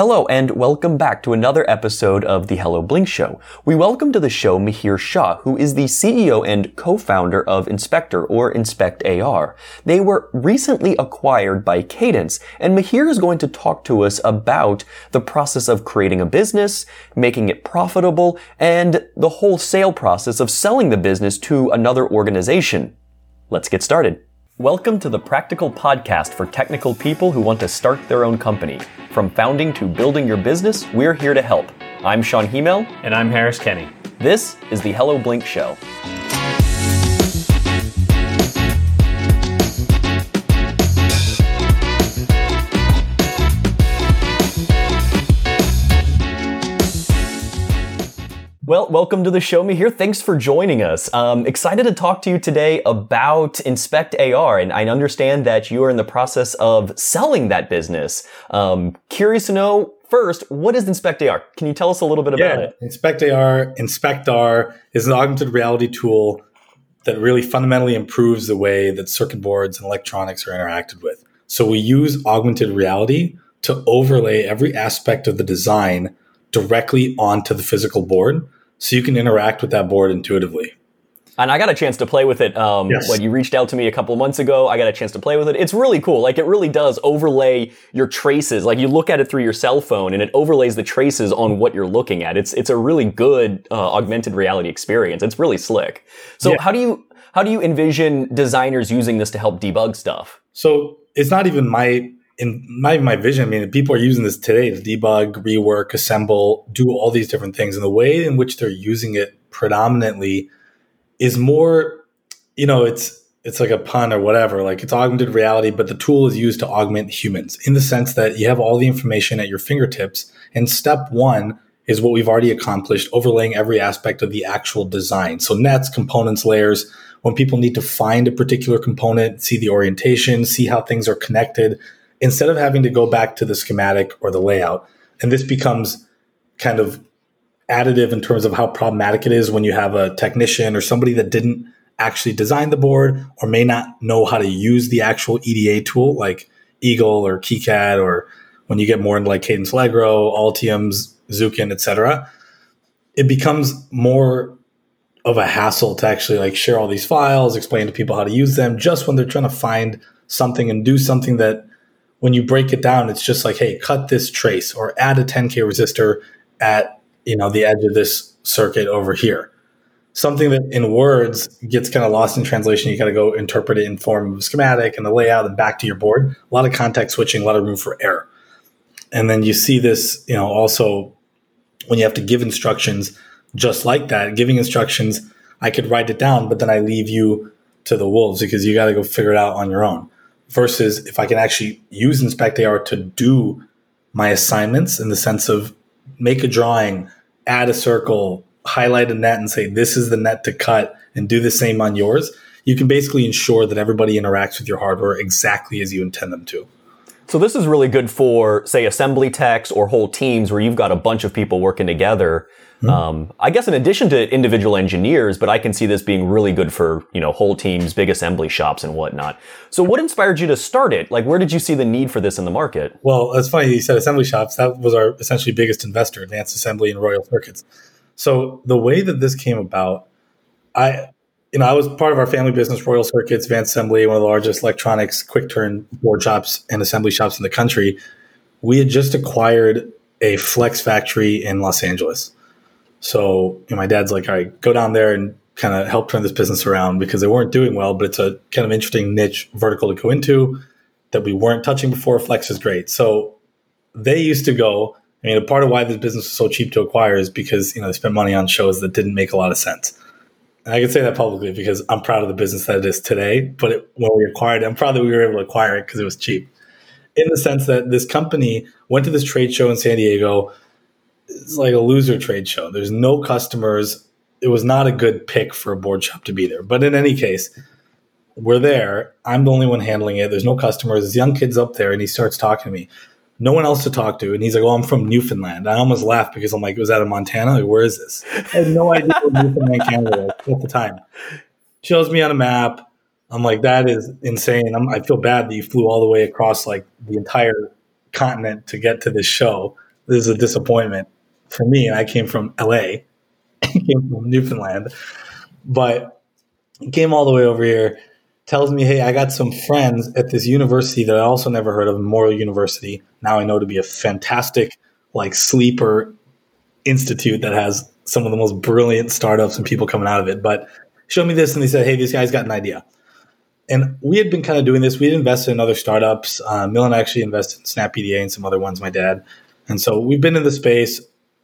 Hello and welcome back to another episode of the Hello Blink Show. We welcome to the show Mihir Shah, who is the CEO and co-founder of Inspector or Inspect AR. They were recently acquired by Cadence, and Mihir is going to talk to us about the process of creating a business, making it profitable, and the whole sale process of selling the business to another organization. Let's get started. Welcome to the Practical Podcast for technical people who want to start their own company. From founding to building your business, we're here to help. I'm Sean Hemel. And I'm Harris Kenny. This is the Hello Blink Show. Well, welcome to the show Mihir. Thanks for joining us. Um, excited to talk to you today about Inspect AR, and I understand that you are in the process of selling that business. Um, curious to know first, what is Inspect AR? Can you tell us a little bit about it? Inspect AR, InspectAR is an augmented reality tool that really fundamentally improves the way that circuit boards and electronics are interacted with. So we use augmented reality to overlay every aspect of the design directly onto the physical board so you can interact with that board intuitively. And I got a chance to play with it. Um, Yes. When you reached out to me a couple of months ago, I got a chance to play with it. It's really cool. Like it really does overlay your traces. Like you look at it through your cell phone, and it overlays the traces on what you're looking at. It's it's a really good uh, augmented reality experience. It's really slick. So Yeah. how do you how do you envision designers using this to help debug stuff? So it's not even my in even my vision. I mean, people are using this today to debug, rework, assemble, do all these different things. And the way in which they're using it predominantly is more, you know, it's it's like a pun or whatever. Like it's augmented reality, but the tool is used to augment humans in the sense that you have all the information at your fingertips. And step one is what we've already accomplished, overlaying every aspect of the actual design. So nets, components, layers. When people need to find a particular component, see the orientation, see how things are connected, instead of having to go back to the schematic or the layout. And this becomes kind of additive in terms of how problematic it is when you have a technician or somebody that didn't actually design the board or may not know how to use the actual EDA tool like Eagle or KiCad or when you get more into like Cadence Allegro, Altium's, Zuken, etc. It becomes more of a hassle to actually like share all these files, explain to people how to use them just when they're trying to find something and do something that when you break it down, it's just like, hey, cut this trace or add a 10K resistor at you know the edge of this circuit over here. Something that in words gets kind of lost in translation. You got to go interpret it in form of schematic and the layout and back to your board. A lot of context switching, a lot of room for error. And then you see this, you know, also when you have to give instructions just like that, giving instructions, I could write it down, but then I leave you to the wolves because you got to go figure it out on your own. Versus if I can actually use Inspect AR to do my assignments in the sense of make a drawing, add a circle, highlight a net and say, this is the net to cut and do the same on yours. You can basically ensure that everybody interacts with your hardware exactly as you intend them to. So this is really good for, say, assembly techs or whole teams where you've got a bunch of people working together. Um, I guess in addition to individual engineers, but I can see this being really good for you know whole teams, big assembly shops, and whatnot. So what inspired you to start it? Like, where did you see the need for this in the market? Well, it's funny you said assembly shops. That was our essentially biggest investor, Advanced Assembly and Royal Circuits. So the way that this came about, I, you know, I was part of our family business, Royal Circuits, Advanced Assembly, one of the largest electronics quick turn board shops and assembly shops in the country. We had just acquired a flex factory in Los Angeles. So you know, my dad's like, all right, go down there and kind of help turn this business around because they weren't doing well, but it's a kind of interesting niche vertical to go into that we weren't touching before. Flex is great. So they used to go. I mean, a part of why this business was so cheap to acquire is because you know they spent money on shows that didn't make a lot of sense. And I can say that publicly because I'm proud of the business that it is today. But it, when we acquired it, I'm proud that we were able to acquire it because it was cheap. In the sense that this company went to this trade show in San Diego. It's like a loser trade show. There's no customers. It was not a good pick for a board shop to be there. But in any case, we're there. I'm the only one handling it. There's no customers. This young kid's up there and he starts talking to me. No one else to talk to. And he's like, Oh, I'm from Newfoundland. I almost laughed because I'm like, It Was that in Montana? Like, where is this? I had no idea what Newfoundland, Canada was at the time. Shows me on a map. I'm like, That is insane. I'm, I feel bad that you flew all the way across like the entire continent to get to this show. this is a disappointment for me. I came from LA, came from Newfoundland, but came all the way over here. Tells me, hey, I got some friends at this university that I also never heard of, Memorial University. Now I know to be a fantastic, like sleeper institute that has some of the most brilliant startups and people coming out of it. But showed me this and they said, hey, this guy's got an idea. And we had been kind of doing this. We had invested in other startups. Uh, Milan actually invested in SnapEDA and some other ones, my dad. And so we've been in the space.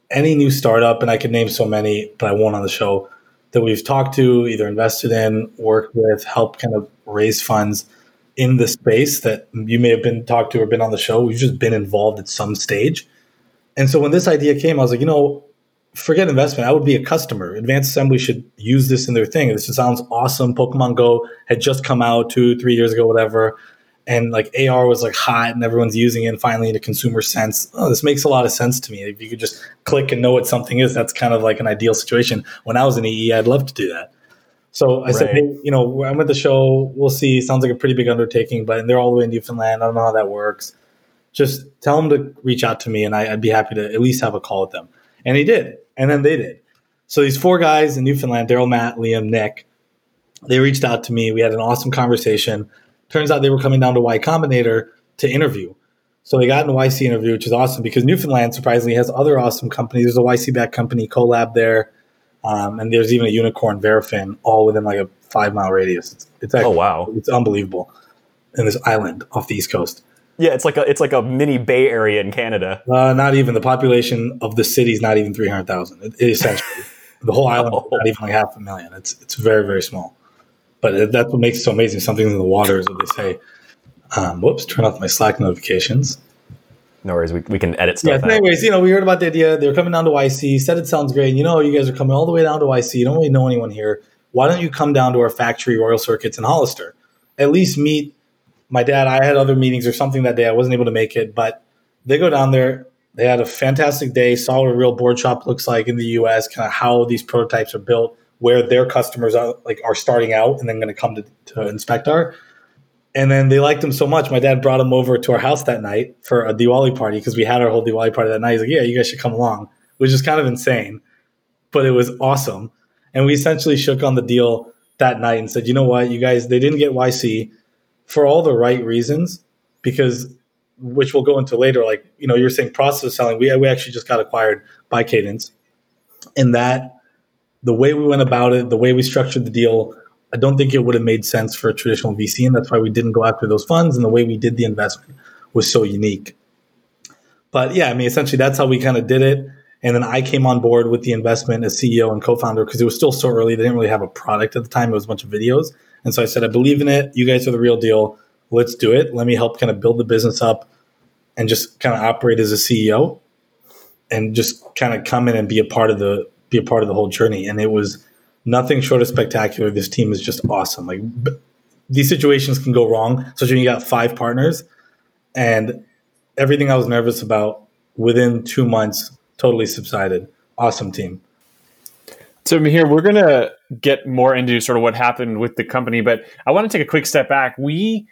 Any new startup, and I could name so many, but I won't on the show, that we've talked to, either invested in, worked with, helped kind of raise funds in the space that you may have been talked to or been on the show. We've just been involved at some stage. And so when this idea came, I was like, you know, forget investment. I would be a customer. Advanced Assembly should use this in their thing. This sounds awesome. Pokemon Go had just come out two, three years ago, whatever. And like AR was like hot and everyone's using it and finally in a consumer sense. Oh, this makes a lot of sense to me. If you could just click and know what something is, that's kind of like an ideal situation. When I was in EE, I'd love to do that. So I right. said, hey, you know, I'm at the show. We'll see. Sounds like a pretty big undertaking, but they're all the way in Newfoundland. I don't know how that works. Just tell them to reach out to me and I, I'd be happy to at least have a call with them. And he did and then they did. So these four guys in Newfoundland, Daryl, Matt, Liam, Nick, they reached out to me. We had an awesome conversation. Turns out they were coming down to Y Combinator to interview. So they got in a YC interview, which is awesome because Newfoundland surprisingly has other awesome companies. There's a YC back company, Colab there, um, and there's even a unicorn, Verafin, all within like a five mile radius. It's, it's actually, oh wow, it's unbelievable in this island off the east coast. Yeah, it's like a it's like a mini Bay Area in Canada. Uh, not even the population of the city is not even three hundred thousand. It, essentially, the whole island oh. not even like half a million. It's it's very very small, but that's what makes it so amazing. Something in the water is what they say. Um, whoops! Turn off my Slack notifications. No worries, we, we can edit stuff. Yeah. Anyways, you know, we heard about the idea. They were coming down to YC. Said it sounds great. And You know, you guys are coming all the way down to YC. You don't really know anyone here. Why don't you come down to our factory, Royal Circuits in Hollister? At least meet my dad, I had other meetings or something that day. I wasn't able to make it, but they go down there. They had a fantastic day, saw what a real board shop looks like in the US, kind of how these prototypes are built, where their customers are like are starting out and then going to come to, to InspectAR. And then they liked them so much. My dad brought them over to our house that night for a Diwali party because we had our whole Diwali party that night. He's like, Yeah, you guys should come along, which is kind of insane, but it was awesome. And we essentially shook on the deal that night and said, You know what, you guys, they didn't get YC for all the right reasons because which we'll go into later like you know you're saying process selling we, we actually just got acquired by cadence and that the way we went about it the way we structured the deal i don't think it would have made sense for a traditional vc and that's why we didn't go after those funds and the way we did the investment was so unique but yeah i mean essentially that's how we kind of did it and then i came on board with the investment as ceo and co-founder because it was still so early they didn't really have a product at the time it was a bunch of videos and so I said, I believe in it. You guys are the real deal. Let's do it. Let me help kind of build the business up and just kind of operate as a CEO and just kind of come in and be a part of the be a part of the whole journey. And it was nothing short of spectacular. This team is just awesome. Like these situations can go wrong, especially when you got five partners. And everything I was nervous about within two months totally subsided. Awesome team. So here we're gonna get more into sort of what happened with the company, but I want to take a quick step back. We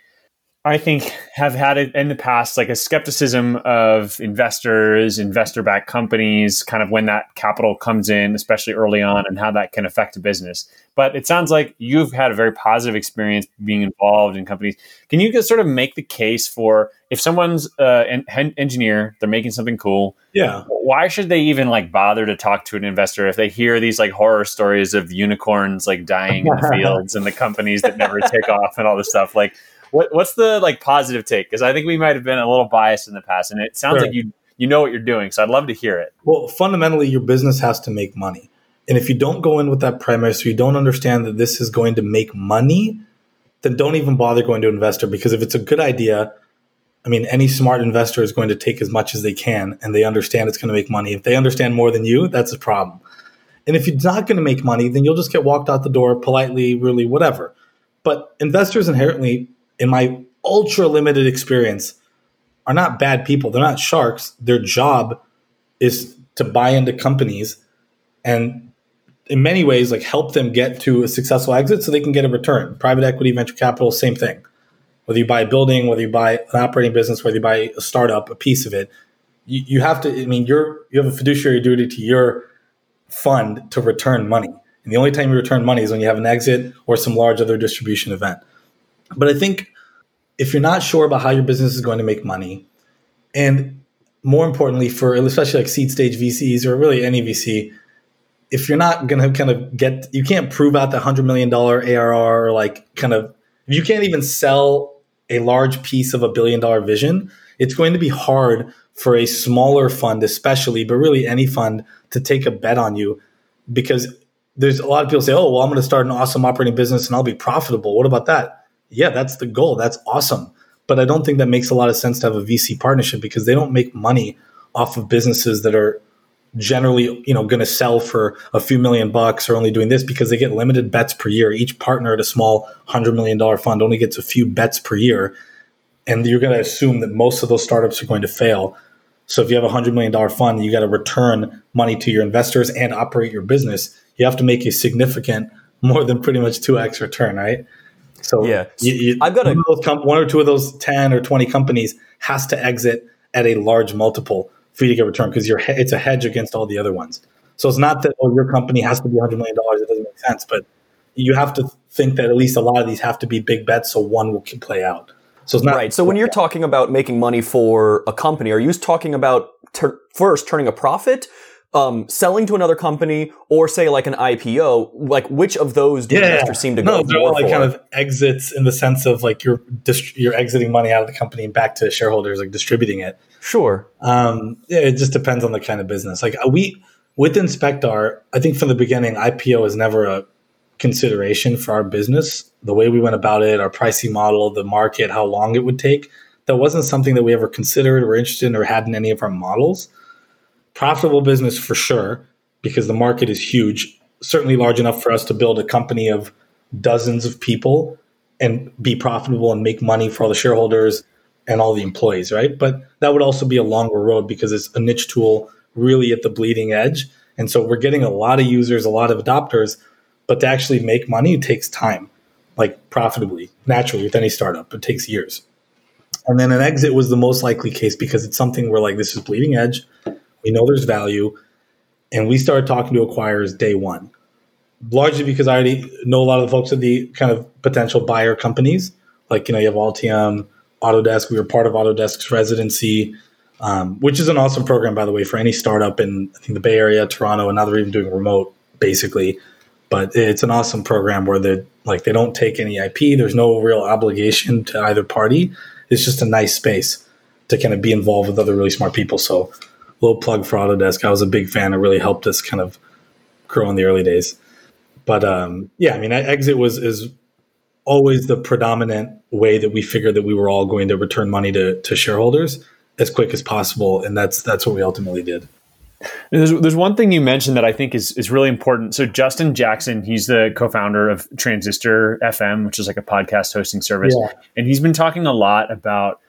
I think have had it in the past like a skepticism of investors, investor backed companies, kind of when that capital comes in, especially early on, and how that can affect a business. But it sounds like you've had a very positive experience being involved in companies. Can you just sort of make the case for if someone's uh, an engineer, they're making something cool. Yeah. Why should they even like bother to talk to an investor if they hear these like horror stories of unicorns like dying in the fields and the companies that never take off and all this stuff? Like, what, what's the like positive take? Because I think we might have been a little biased in the past, and it sounds sure. like you you know what you're doing. So I'd love to hear it. Well, fundamentally, your business has to make money, and if you don't go in with that premise, or you don't understand that this is going to make money, then don't even bother going to investor. Because if it's a good idea, I mean, any smart investor is going to take as much as they can, and they understand it's going to make money. If they understand more than you, that's a problem. And if you're not going to make money, then you'll just get walked out the door politely, really, whatever. But investors inherently in my ultra limited experience, are not bad people. They're not sharks. Their job is to buy into companies and in many ways like help them get to a successful exit so they can get a return. Private equity, venture capital, same thing. Whether you buy a building, whether you buy an operating business, whether you buy a startup, a piece of it, you, you have to. I mean, you're you have a fiduciary duty to your fund to return money, and the only time you return money is when you have an exit or some large other distribution event. But I think if you're not sure about how your business is going to make money, and more importantly, for especially like seed stage VCs or really any VC, if you're not going to kind of get, you can't prove out the hundred million dollar ARR or like kind of, you can't even sell a large piece of a billion dollar vision, it's going to be hard for a smaller fund, especially, but really any fund to take a bet on you because there's a lot of people say, oh, well, I'm going to start an awesome operating business and I'll be profitable. What about that? Yeah, that's the goal. That's awesome. But I don't think that makes a lot of sense to have a VC partnership because they don't make money off of businesses that are generally you know going to sell for a few million bucks or only doing this because they get limited bets per year. Each partner at a small $100 million fund only gets a few bets per year. And you're going to assume that most of those startups are going to fail. So if you have a $100 million fund you got to return money to your investors and operate your business. You have to make a significant more than pretty much 2x return right so yeah you, you, i've got one, a, com- one or two of those 10 or 20 companies has to exit at a large multiple for you to get return because you're it's a hedge against all the other ones. So it's not that oh your company has to be hundred million dollars. It doesn't make sense, but you have to think that at least a lot of these have to be big bets, so one will play out. So it's not right. So when you're talking about making money for a company, are you talking about ter- first turning a profit? Um, selling to another company or say like an IPO, like which of those do yeah, investors seem to no, go they're more all like for? kind of exits in the sense of like you're dist- you're exiting money out of the company and back to shareholders, like distributing it. Sure. Um, yeah, it just depends on the kind of business. Like uh, we with InspectAR, I think from the beginning, IPO is never a consideration for our business. The way we went about it, our pricing model, the market, how long it would take, that wasn't something that we ever considered or interested in or had in any of our models. Profitable business for sure, because the market is huge, certainly large enough for us to build a company of dozens of people and be profitable and make money for all the shareholders and all the employees, right? But that would also be a longer road because it's a niche tool really at the bleeding edge. And so we're getting a lot of users, a lot of adopters, but to actually make money takes time, like profitably, naturally with any startup. It takes years. And then an exit was the most likely case because it's something where like this is bleeding edge. We know there's value. And we started talking to acquirers day one, largely because I already know a lot of the folks at the kind of potential buyer companies. Like, you know, you have Altium, Autodesk. We were part of Autodesk's residency, um, which is an awesome program, by the way, for any startup in I think the Bay Area, Toronto, and now they're even doing remote, basically. But it's an awesome program where they like they don't take any IP. There's no real obligation to either party. It's just a nice space to kind of be involved with other really smart people. So, little plug for Autodesk. I was a big fan. It really helped us kind of grow in the early days. But um, yeah, I mean, exit was is always the predominant way that we figured that we were all going to return money to, to shareholders as quick as possible, and that's that's what we ultimately did. There's, there's one thing you mentioned that I think is is really important. So Justin Jackson, he's the co-founder of Transistor FM, which is like a podcast hosting service, Yeah. and he's been talking a lot about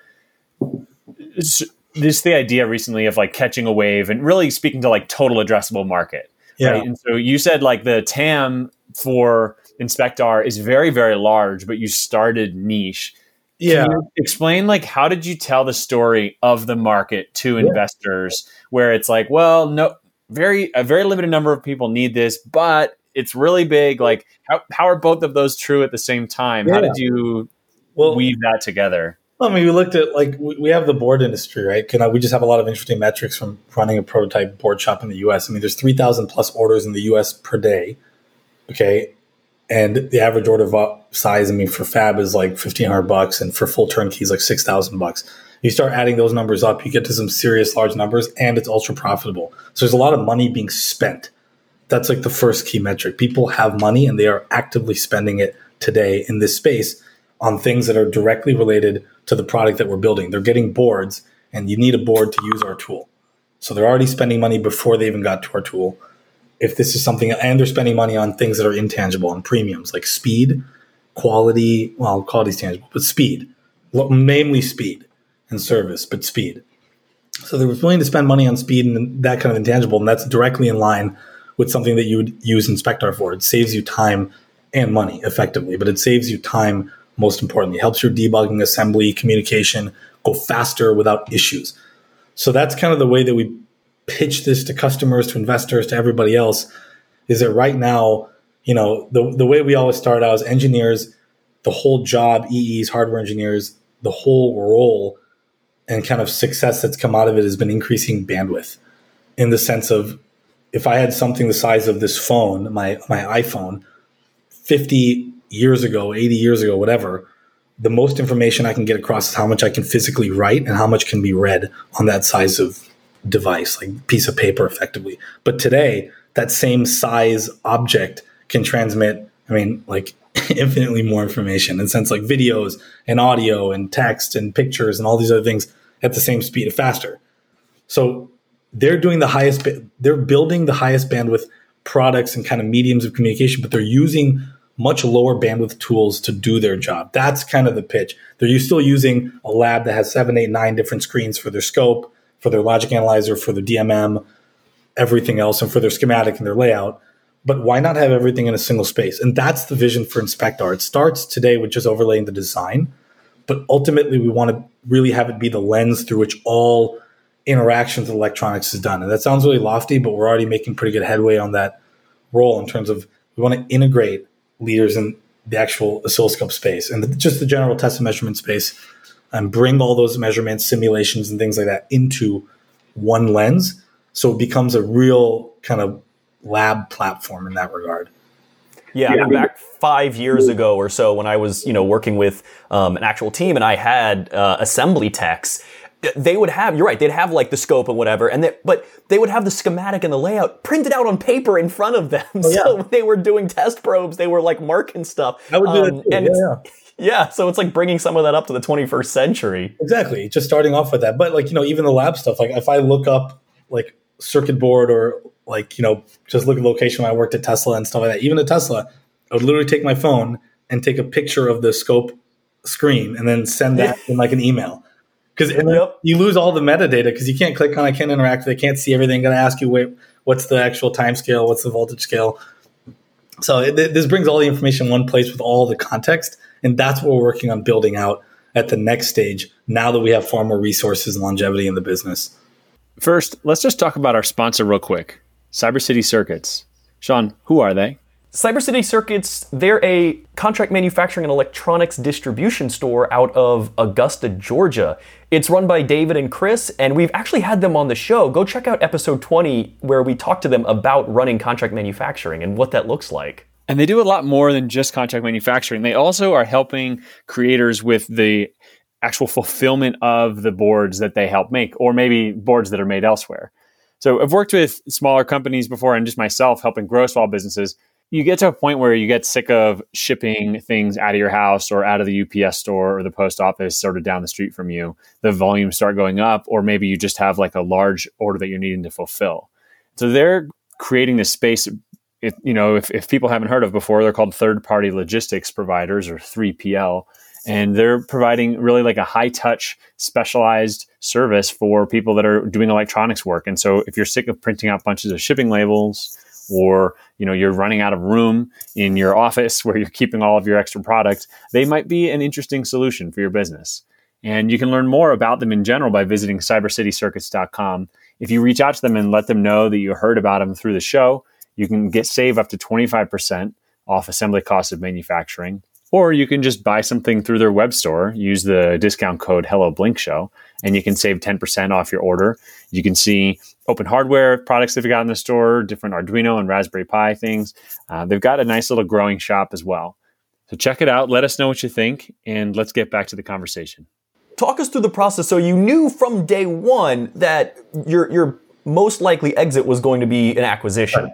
this, the idea recently of like catching a wave and really speaking to like total addressable market. Yeah. Right? And so you said like the TAM for InspectAR is very very large, but you started niche. Yeah. Can you explain like how did you tell the story of the market to investors where it's like, well, no very a very limited number of people need this, but it's really big. Like how how are both of those true at the same time? How did you Well, weave that together? I mean, we looked at like we, we have the board industry, right? Can I, we just have a lot of interesting metrics from running a prototype board shop in the U.S. I mean, there's three thousand plus orders in the U.S. per day. Okay, and the average order vo- uh, size, I mean, for Fab is like fifteen hundred bucks, and for full turnkey is like six thousand bucks. You start adding those numbers up, you get to some serious large numbers, and it's ultra profitable. So there's a lot of money being spent. That's like the first key metric. People have money, and they are actively spending it today in this space on things that are directly related to the product that we're building. They're getting boards, and you need a board to use our tool. So they're already spending money before they even got to our tool. If this is something, and they're spending money on things that are intangible and premiums like speed, quality, well, quality's tangible, but speed, mainly speed and service, but speed. So they were willing to spend money on speed and that kind of intangible, and that's directly in line with something that you would use InspectAR for. It saves you time and money effectively, but it saves you time most importantly. Helps your debugging, assembly, communication go faster without issues. So that's kind of the way that we pitch this to customers, to investors, to everybody else. Is that right now, you know, the the way we always start out as engineers, the whole job, EEs, hardware engineers, the whole role and kind of success that's come out of it has been increasing bandwidth in the sense of if I had something the size of this phone, my my iPhone, 50 years ago, 80 years ago, whatever, the most information I can get across is how much I can physically write and how much can be read on that size of device, like piece of paper effectively. But today, that same size object can transmit, I mean, like infinitely more information in sense like videos and audio and text and pictures and all these other things at the same speed faster. So they're doing the highest, they're building the highest bandwidth products and kind of mediums of communication, but they're using much lower bandwidth tools to do their job. That's kind of the pitch. They're still using a lab that has seven, eight, nine different screens for their scope, for their logic analyzer, for their DMM, everything else, and for their schematic and their layout. But why not have everything in a single space? And that's the vision for InspectAR. It starts today with just overlaying the design, but ultimately we want to really have it be the lens through which all interactions with electronics is done. And that sounds really lofty, but we're already making pretty good headway on that role in terms of we want to integrate leaders in the actual oscilloscope space and the, just the general test and measurement space and bring all those measurements, simulations, and things like that into one lens. So it becomes a real kind of lab platform in that regard. Yeah, yeah. I mean, back five years ago or so, when I was, you know, working with um, an actual team, and I had uh, assembly techs, they would have you're right they'd have like the scope and whatever and they, but they would have the schematic and the layout printed out on paper in front of them. Oh, yeah. so when they were doing test probes they were like marking stuff. I would do um, that and yeah, yeah. yeah so it's like bringing some of that up to the 21st century. Exactly just starting off with that. But like you know even the lab stuff like if i look up like circuit board or like you know just look at the location when i worked at tesla and stuff like that even at tesla i would literally take my phone and take a picture of the scope screen and then send that in like an email because yep. you lose all the metadata because you can't click on I can't interact they can't see everything going to ask you wait what's the actual time scale? What's the voltage scale? So it, this brings all the information in one place with all the context and that's what we're working on building out at the next stage now that we have far more resources and longevity in the business. First let's just talk about our sponsor real quick cyber city circuits. Sean who are they CyberCity Circuits, they're a contract manufacturing and electronics distribution store out of Augusta, Georgia. It's run by David and Chris, and we've actually had them on the show. Go check out episode 20, where we talk to them about running contract manufacturing and what that looks like. And they do a lot more than just contract manufacturing. They also are helping creators with the actual fulfillment of the boards that they help make, or maybe boards that are made elsewhere. So I've worked with smaller companies before and just myself helping grow small businesses you get to a point where you get sick of shipping things out of your house or out of the UPS store or the post office sort of down the street from you. The volumes start going up, or maybe you just have like a large order that you're needing to fulfill. So they're creating this space. If, you know, if, if people haven't heard of before, they're called third party logistics providers or 3PL. And they're providing really like a high touch, specialized service for people that are doing electronics work. And so if you're sick of printing out bunches of shipping labels, or you know you're running out of room in your office where you're keeping all of your extra product they might be an interesting solution for your business. And you can learn more about them in general by visiting cybercitycircuits.com if you reach out to them and let them know that you heard about them through the show you can get save up to 25% off assembly cost of manufacturing or you can just buy something through their web store use the discount code hello blink show and you can save 10% off your order. You can see open hardware products they've got in the store, different Arduino and Raspberry Pi things. Uh, they've got a nice little growing shop as well. So check it out. Let us know what you think, and let's get back to the conversation. Talk us through the process. So you knew from day one that your your most likely exit was going to be an acquisition. Right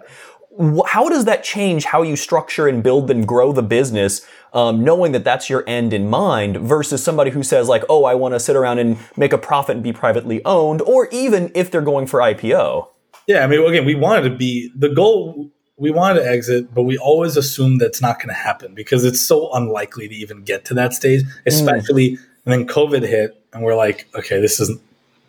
how does that change how you structure and build and grow the business um, knowing that that's your end in mind versus somebody who says like oh i want to sit around and make a profit and be privately owned or even if they're going for ipo yeah i mean again we wanted to be the goal we wanted to exit but we always assume that's not going to happen because it's so unlikely to even get to that stage especially mm. and then covid hit and we're like okay this isn't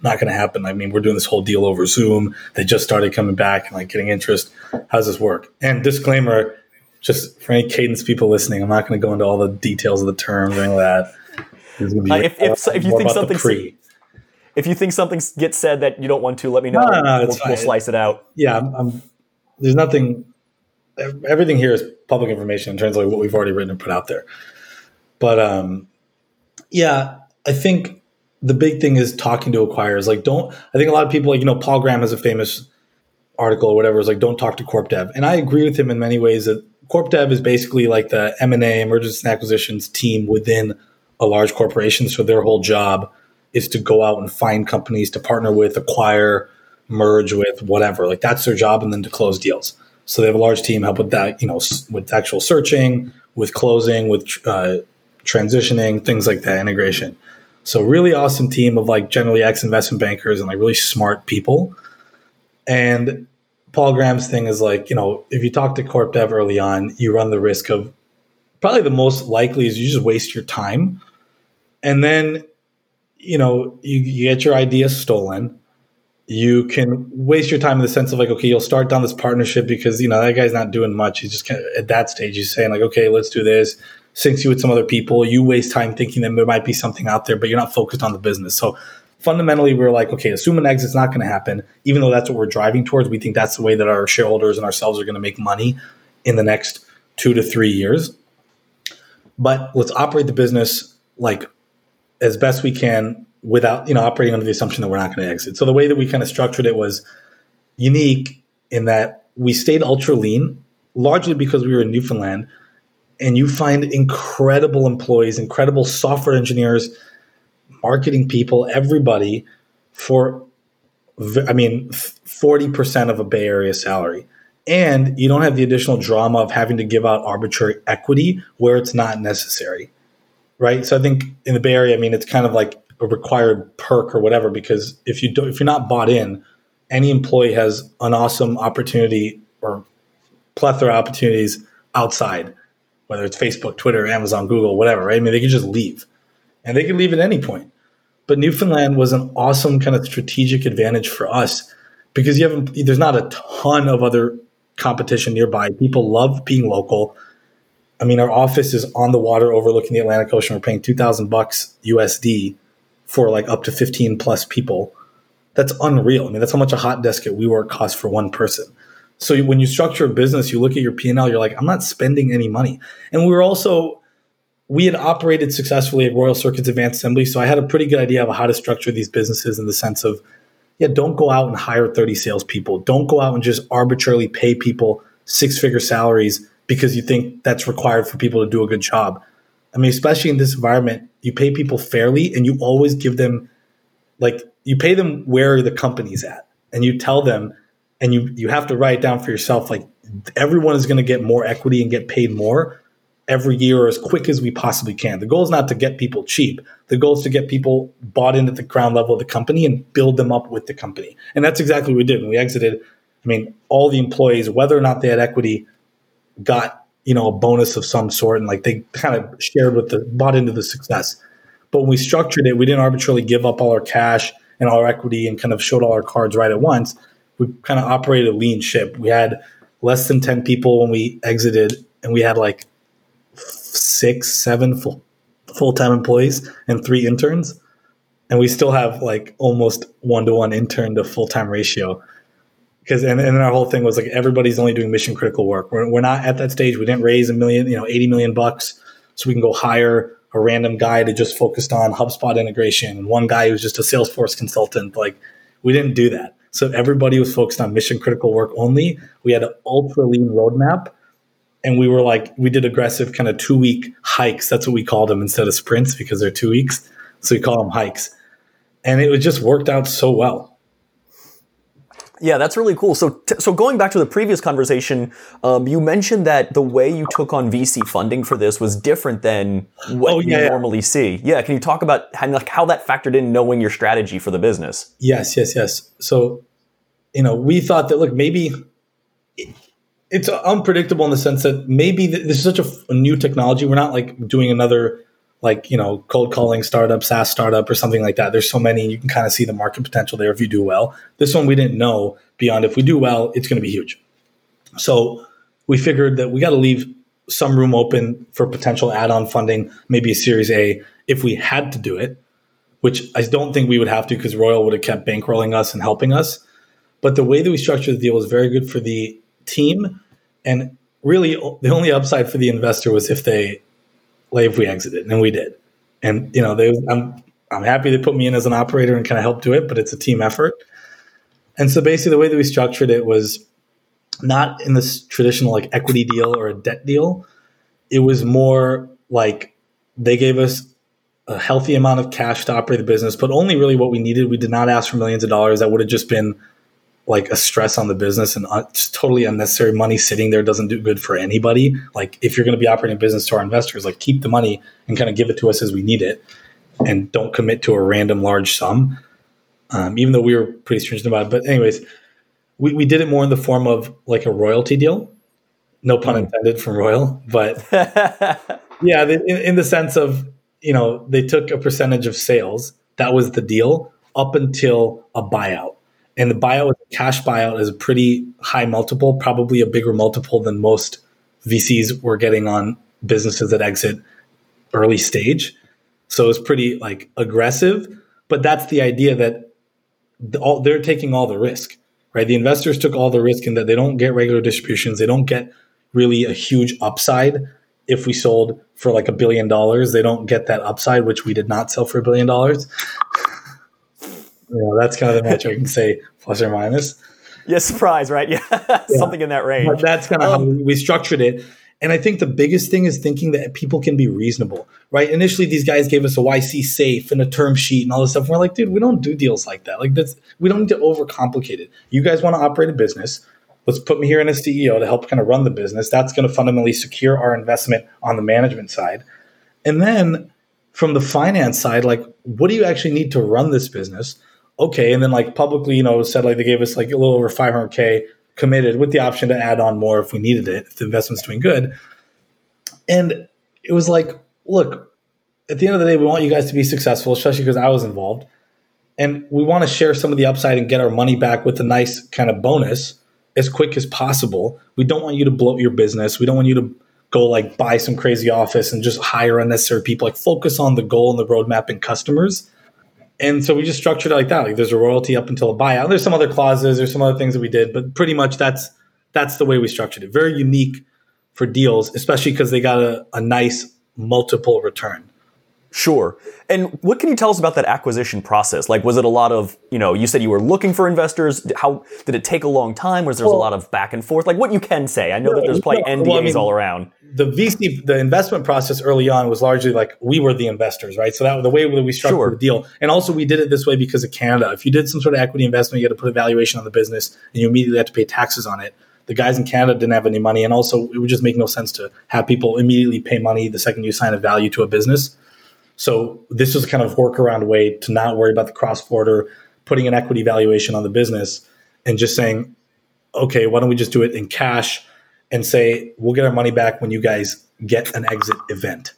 not going to happen. I mean, we're doing this whole deal over Zoom. They just started coming back and like getting interest. How does this work? And disclaimer, just for any cadence people listening, I'm not going to go into all the details of the terms or anything like that. Uh, if, if, if you think something pre. if you think something gets said that you don't want to, let me know. No, no, no, we'll, we'll slice it out. Yeah, I'm, I'm, there's nothing. Everything here is public information in terms of like what we've already written and put out there. But um, yeah, I think the big thing is talking to acquirers. Like, don't. I think a lot of people like you know Paul Graham has a famous article or whatever is like don't talk to corp dev, and I agree with him in many ways that corp dev is basically like the M and A mergers and acquisitions team within a large corporation. So their whole job is to go out and find companies to partner with, acquire, merge with, whatever. Like that's their job, and then to close deals. So they have a large team help with that, you know, with actual searching, with closing, with uh, transitioning, things like that, integration. So really awesome team of like generally ex investment bankers and like really smart people. And Paul Graham's thing is like, you know, if you talk to corp dev early on, you run the risk of probably the most likely is you just waste your time. And then, you know, you, you get your idea stolen. You can waste your time in the sense of like, okay, you'll start down this partnership because, you know, that guy's not doing much. He's just kind of, at that stage, he's saying like, okay, let's do this syncs you with some other people. You waste time thinking that there might be something out there, but you're not focused on the business. So fundamentally, we're like, okay, assume an exit's not going to happen, even though that's what we're driving towards. We think that's the way that our shareholders and ourselves are going to make money in the next two to three years. But let's operate the business like as best we can without, you know, operating under the assumption that we're not going to exit. So the way that we kind of structured it was unique in that we stayed ultra lean, largely because we were in Newfoundland and you find incredible employees, incredible software engineers, marketing people, everybody for, I mean, 40% of a Bay Area salary. And you don't have the additional drama of having to give out arbitrary equity where it's not necessary. Right. So I think in the Bay Area, I mean, it's kind of like a required perk or whatever, because if you don't, if you're not bought in, any employee has an awesome opportunity or plethora of opportunities outside whether it's Facebook, Twitter, Amazon, Google, whatever, right? I mean, they could just leave and they could leave at any point. But Newfoundland was an awesome kind of strategic advantage for us because you have there's not a ton of other competition nearby. People love being local. I mean, our office is on the water overlooking the Atlantic Ocean. We're paying 2000 bucks USD for like up to 15 plus people. That's unreal. I mean, that's how much a hot desk at WeWork costs for one person. So when you structure a business, you look at your P&L, you're like, I'm not spending any money. And we were also, we had operated successfully at Royal Circuits Advanced Assembly. So I had a pretty good idea of how to structure these businesses in the sense of, yeah, don't go out and hire 30 salespeople. Don't go out and just arbitrarily pay people six figure salaries because you think that's required for people to do a good job. I mean, especially in this environment, you pay people fairly and you always give them, like, you pay them where the company's at. And you tell them, and you you have to write down for yourself like everyone is going to get more equity and get paid more every year or as quick as we possibly can. The goal is not to get people cheap. The goal is to get people bought in at the ground level of the company and build them up with the company. And that's exactly what we did when we exited. I mean, all the employees, whether or not they had equity, got you know a bonus of some sort, and like they kind of shared with the bought into the success. But when we structured it, we didn't arbitrarily give up all our cash and all our equity and kind of showed all our cards right at once we kind of operated a lean ship. We had less than 10 people when we exited, and we had like six, seven full full time employees and three interns. And we still have like almost one to one intern to full time ratio. Because and, and our whole thing was like everybody's only doing mission critical work. We're, we're not at that stage. We didn't raise a million, you know, 80 million bucks so we can go hire a random guy to just focused on HubSpot integration and one guy who's just a Salesforce consultant. Like we didn't do that. So everybody was focused on mission critical work only. We had an ultra lean roadmap. And we were like, we did aggressive kind of two week hikes. That's what we called them instead of sprints because they're two weeks. So we call them hikes. And it just worked out so well. Yeah, that's really cool. So, t- so going back to the previous conversation, um, you mentioned that the way you took on VC funding for this was different than what oh, yeah, you normally see. Yeah, can you talk about how, like, how that factored in knowing your strategy for the business? Yes, yes, yes. So, you know, we thought that look, maybe it's unpredictable in the sense that maybe this is such a, a new technology. We're not like doing another like you know cold calling startup SaaS startup or something like that. There's so many you can kind of see the market potential there if you do well. This one we didn't know beyond if we do well, it's going to be huge. So we figured that we got to leave some room open for potential add-on funding, maybe a Series A if we had to do it. which I don't think we would have to because Royal would have kept bankrolling us and helping us. But the way that we structured the deal was very good for the team, and really the only upside for the investor was if they, like, if we exited, and we did. And you know, they, I'm I'm happy they put me in as an operator and kind of help do it, but it's a team effort. And so basically, the way that we structured it was not in this traditional like equity deal or a debt deal. It was more like they gave us a healthy amount of cash to operate the business, but only really what we needed. We did not ask for millions of dollars. That would have just been like a stress on the business and just totally unnecessary money sitting there doesn't do good for anybody. Like if you're going to be operating a business to our investors, like keep the money and kind of give it to us as we need it, and don't commit to a random large sum. Um, even though we were pretty stringent about it, but anyways, we, we did it more in the form of like a royalty deal. No pun hmm. intended from Royal, but yeah, in, in the sense of you know they took a percentage of sales. That was the deal up until a buyout, and the buyout cash buyout is a pretty high multiple, probably a bigger multiple than most VCs were getting on businesses that exit early stage. So it's pretty like aggressive, but that's the idea that all, they're taking all the risk right? The investors took all the risk in that they don't get regular distributions. They don't get really a huge upside. If we sold for like a billion dollars, they don't get that upside, which we did not sell for a billion dollars. You know, that's kind of the metric I can say plus or minus. Yeah, surprise, right? Yeah, yeah. something in that range. But that's kind of um, how we structured it. And I think the biggest thing is thinking that people can be reasonable, right? Initially, these guys gave us a YC safe and a term sheet and all this stuff. And we're like, dude, we don't do deals like that. Like that's we don't need to overcomplicate it. You guys want to operate a business. Let's put me here in as CEO to help kind of run the business. That's going to fundamentally secure our investment on the management side. And then from the finance side, like, what do you actually need to run this business? Okay. And then like publicly, you know, said like they gave us like a little over 500K committed with the option to add on more if we needed it, if the investment's doing good. And it was like, look, at the end of the day, we want you guys to be successful, especially because I was involved. And we want to share some of the upside and get our money back with a nice kind of bonus as quick as possible. We don't want you to bloat your business. We don't want you to go like buy some crazy office and just hire unnecessary people. Like focus on the goal and the roadmap and customers and so we just structured it like that. Like there's a royalty up until a buyout. There's some other clauses, there's some other things that we did, but pretty much that's that's the way we structured it. Very unique for deals, especially because they got a, a nice multiple return. Sure. And what can you tell us about that acquisition process? Like, was it a lot of, you know, you said you were looking for investors. How did it take a long time? Was there well, a lot of back and forth? Like, what you can say? I know that there's probably NDAs well, I mean, all around. The VC, the investment process early on was largely like we were the investors, right? So that the way that we structured sure. the deal, and also we did it this way because of Canada. If you did some sort of equity investment, you had to put a valuation on the business, and you immediately had to pay taxes on it. The guys in Canada didn't have any money, and also it would just make no sense to have people immediately pay money the second you sign a value to a business. So this was kind of workaround way to not worry about the cross border, putting an equity valuation on the business, and just saying, okay, why don't we just do it in cash and say we'll get our money back when you guys get an exit event.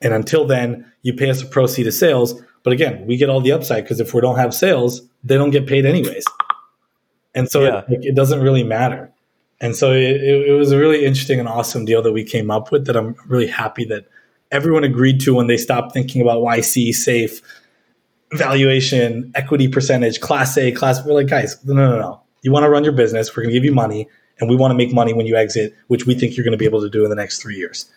And until then, you pay us a proceed of sales. But again, we get all the upside because if we don't have sales, they don't get paid anyways. And so yeah. it, it, doesn't really matter. And so it, it, was a really interesting and awesome deal that we came up with that I'm really happy that everyone agreed to when they stopped thinking about YC, safe, valuation, equity percentage, class A, class. We're like, guys, no, no, no. You want to run your business. We're going to give you money and we want to make money when you exit, which we think you're going to be able to do in the next three years.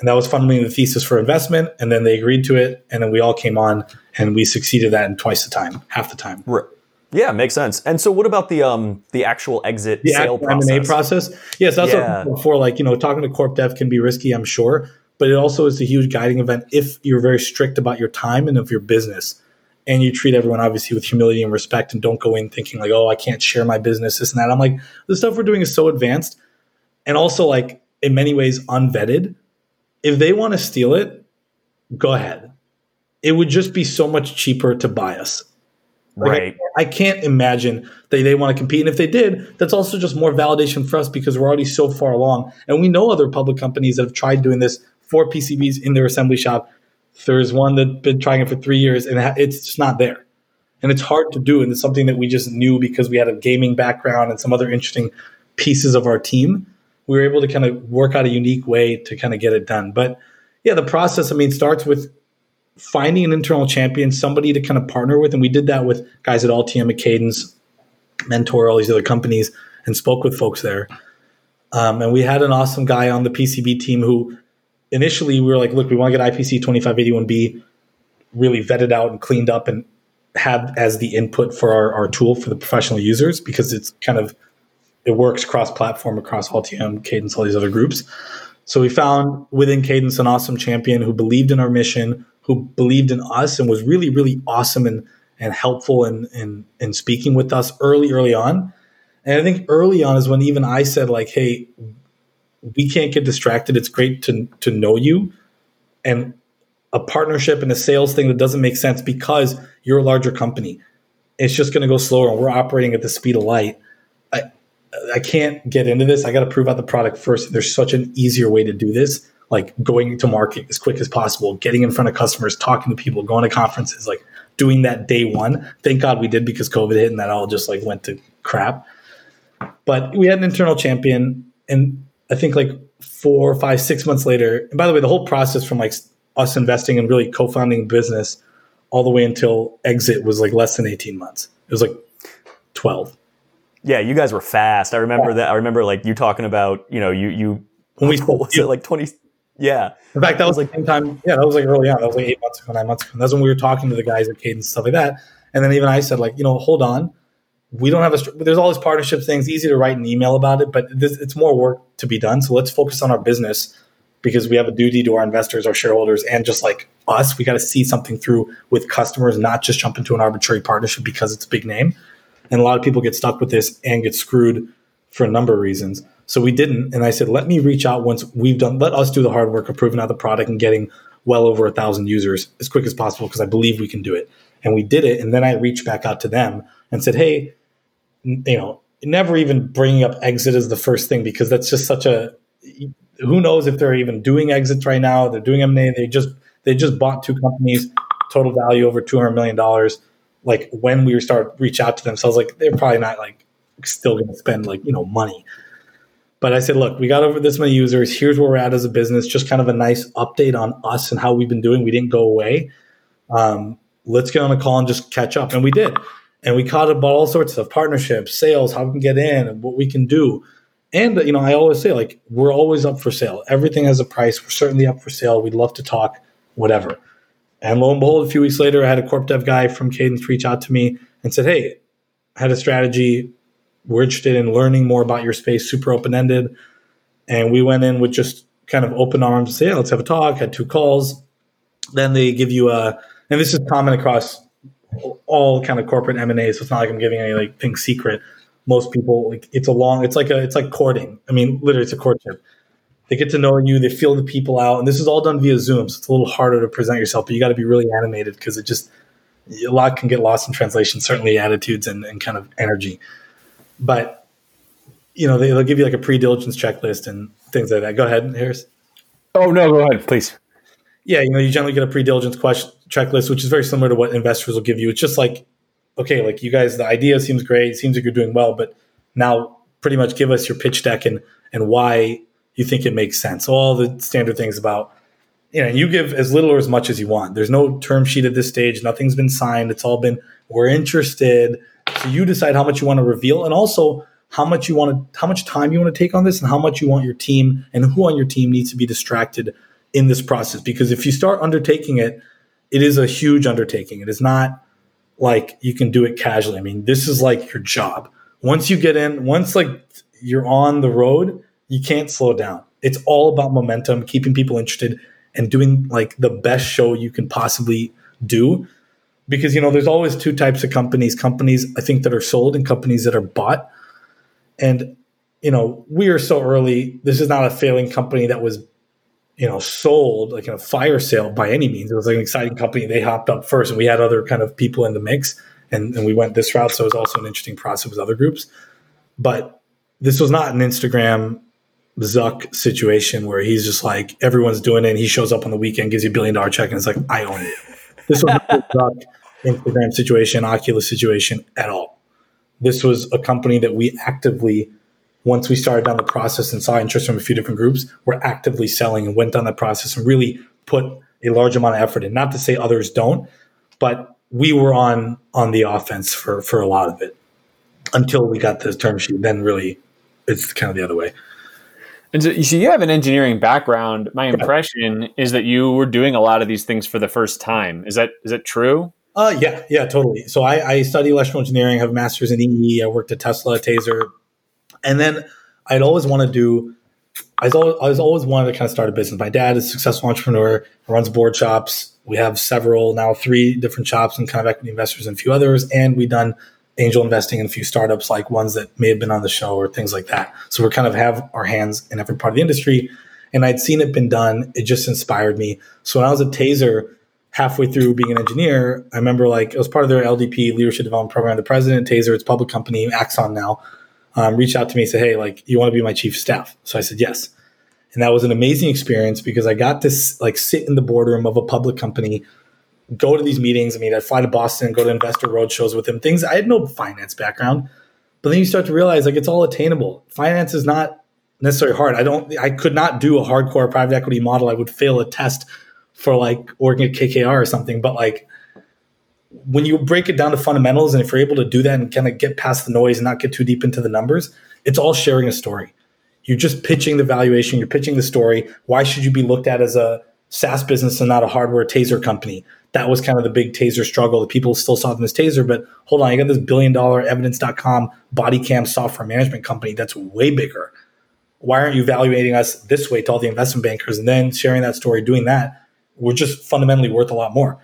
And that was fundamentally the thesis for investment. And then they agreed to it. And then we all came on and we succeeded that in twice the time, half the time. Right. Yeah, makes sense. And so, what about the um the actual exit the sale process? M&A process? Yes, that's yeah. before. Like you know, talking to corp dev can be risky, I'm sure, but it also is a huge guiding event if you're very strict about your time and of your business. And you treat everyone obviously with humility and respect and don't go in thinking like oh i can't share my business this and that. I'm like the stuff we're doing is so advanced and also like in many ways unvetted. If they want to steal it go ahead. It would just be so much cheaper to buy us. Like right. I, I, can't imagine they, they want to compete. And if they did that's also just more validation for us because we're already so far along. And we know other public companies that have tried doing this for PCBs in their assembly shop. There's one that's been trying it for three years and it's just not there. And it's hard to do. And it's something that we just knew because we had a gaming background and some other interesting pieces of our team. We were able to kind of work out a unique way to kind of get it done. But yeah, the process, I mean, starts with finding an internal champion, somebody to kind of partner with. And we did that with guys at Altium, Cadence, Mentor, all these other companies, and spoke with folks there. Um, and we had an awesome guy on the PCB team who initially we were like, look, we want to get IPC 2581B really vetted out and cleaned up and have as the input for our, our tool for the professional users because it's kind of it works cross platform across Altium, Cadence, all these other groups. So we found within Cadence an awesome champion who believed in our mission, who believed in us, and was really, really awesome and and helpful in in, in speaking with us early, early on. And I think early on is when even I said like, "Hey, we can't get distracted. It's great to to know you, and a partnership and a sales thing that doesn't make sense because you're a larger company. It's just going to go slower, and we're operating at the speed of light." I can't get into this. I got to prove out the product first. There's such an easier way to do this, like going to market as quick as possible, getting in front of customers, talking to people, going to conferences, like doing that day one. Thank God we did because COVID hit and that all just like went to crap. But we had an internal champion, and I think like four, five, six months later. And by the way, the whole process from like us investing and really co-founding business all the way until exit was like less than 18 months. It was like 12 yeah, you guys were fast. I remember yeah. that. I remember like you talking about, you know, you you when we was it like twenty? Yeah. In fact, that was like same time. Yeah, that was like early on. That was like eight months ago, nine months ago. And that's when we were talking to the guys at Cadence stuff like that. And then even I said like, you know, hold on, we don't have a. There's all these partnership things. Easy to write an email about it, but this, it's more work to be done. So let's focus on our business because we have a duty to our investors, our shareholders, and just like us, we got to see something through with customers, not just jump into an arbitrary partnership because it's a big name. And a lot of people get stuck with this and get screwed for a number of reasons. So we didn't. And I said, let me reach out once we've done, let us do the hard work of proving out the product and getting well over a thousand users as quick as possible because I believe we can do it. And we did it. And then I reached back out to them and said, hey, you know, never even bringing up exit as the first thing because that's just such a, who knows if they're even doing exits right now. They're doing M&A. They just, they just bought two companies, total value over $200 million like when we start reach out to them. So I was like, they're probably not like still going to spend like you know money. But I said, look, we got over this many users. Here's where we're at as a business. Just kind of a nice update on us and how we've been doing. We didn't go away. Um, let's get on a call and just catch up. And we did. And we caught about all sorts of partnerships, sales, how we can get in, and what we can do. And you know, I always say like we're always up for sale. Everything has a price. We're certainly up for sale. We'd love to talk, whatever. And lo and behold, a few weeks later, I had a corp dev guy from Cadence reach out to me and said, Hey, I had a strategy. We're interested in learning more about your space, super open ended. And we went in with just kind of open arms, say, yeah, let's have a talk, had two calls. Then they give you a, and this is common across all kind of corporate M&A. So it's not like I'm giving any like thing secret. Most people like it's a long, it's like a, it's like courting. I mean, literally it's a courtship they get to know you, they feel the people out, and this is all done via Zoom, so it's a little harder to present yourself, but you got to be really animated because it just a lot can get lost in translation, certainly attitudes and, and kind of energy. But you know, they, will give you like a pre-diligence checklist and things like that. Go ahead, Harris. Oh no, go ahead, please. Yeah, you know, you generally get a pre-diligence question checklist, which is very similar to what investors will give you. It's just like, okay, like you guys, the idea seems great, seems like you're doing well, but now pretty much give us your pitch deck and and why you think it makes sense. All the standard things about, you know, you give as little or as much as you want. There's no term sheet at this stage. Nothing's been signed. It's all been, we're interested. So you decide how much you want to reveal and also how much you want to, how much time you want to take on this and how much you want your team and who on your team needs to be distracted in this process. Because if you start undertaking it, it is a huge undertaking. It is not like you can do it casually. I mean, this is like your job. Once you get in, once like you're on the road, you can't slow down. It's all about momentum, keeping people interested, and doing like the best show you can possibly do. Because you know, there's always two types of companies: companies I think that are sold and companies that are bought. And you know, we are so early. This is not a failing company that was, you know, sold like in a fire sale by any means. It was like an exciting company. They hopped up first, and we had other kind of people in the mix, and, and we went this route. So it was also an interesting process with other groups. But this was not an Instagram Zuck situation where he's just like everyone's doing it and he shows up on the weekend, gives you a billion dollar check, and it's like, I own it. This was not a Zuck Instagram situation, Oculus situation at all. This was a company that we actively, once we started down the process and saw interest from a few different groups, we're actively selling and went down that process and really put a large amount of effort in. Not to say others don't, but we were on on the offense for for a lot of it until we got the term sheet. Then really, it's kind of the other way. And so, so you have an engineering background. My impression is that you were doing a lot of these things for the first time. Is that is that true? Uh, yeah, yeah, totally. So I, I study electrical engineering, have a master's in EE. I worked at Tesla, Taser, and then I'd always want to do. I was, always, I was always wanted to kind of start a business. My dad is a successful entrepreneur, runs board shops. We have several now, three different shops and kind of equity investors and a few others, and we've done angel investing in a few startups like ones that may have been on the show or things like that. So we're kind of have our hands in every part of the industry. And I'd seen it been done. It just inspired me. So when I was at Taser, halfway through being an engineer, I remember like it was part of their LDP leadership development program. The president, Taser, it's public company, Axon now, um, reached out to me and said, Hey, like, you want to be my chief staff? So I said, yes. And that was an amazing experience because I got to like sit in the boardroom of a public company go to these meetings. I mean, I'd fly to Boston, go to investor roadshows with him. Things I had no finance background, but then you start to realize like it's all attainable. Finance is not necessarily hard. I don't. I could not do a hardcore private equity model. I would fail a test for like working at KKR or something. But like when you break it down to fundamentals, and if you're able to do that and kind of get past the noise and not get too deep into the numbers, it's all sharing a story. You're just pitching the valuation. You're pitching the story. Why should you be looked at as a SaaS business and not a hardware taser company? that was kind of the big taser struggle. that people still saw them as taser, but hold on, you got this billion dollar evidence.com body cam software management company that's way bigger. Why aren't you evaluating us this way to all the investment bankers and then sharing that story, doing that? We're just fundamentally worth a lot more.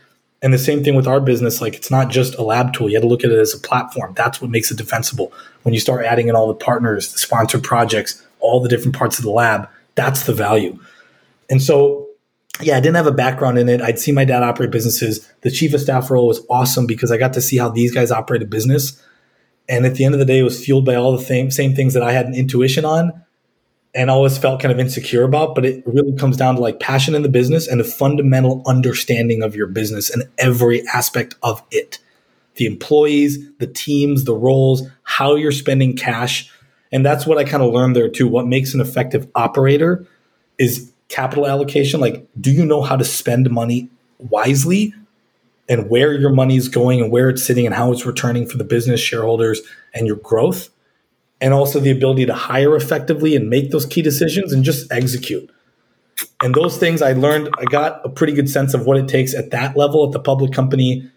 And the same thing with our business, like it's not just a lab tool. You have to look at it as a platform. That's what makes it defensible. When you start adding in all the partners, the sponsored projects, all the different parts of the lab, that's the value. And so yeah, I didn't have a background in it. I'd seen my dad operate businesses. The chief of staff role was awesome because I got to see how these guys operate a business. And at the end of the day, it was fueled by all the same, same things that I had an intuition on and always felt kind of insecure about. But it really comes down to like passion in the business and a fundamental understanding of your business and every aspect of it the employees, the teams, the roles, how you're spending cash. And that's what I kind of learned there too. What makes an effective operator is capital allocation like do you know how to spend money wisely and where your money is going and where it's sitting and how it's returning for the business shareholders and your growth and also the ability to hire effectively and make those key decisions and just execute and those things i learned i got a pretty good sense of what it takes at that level at the public company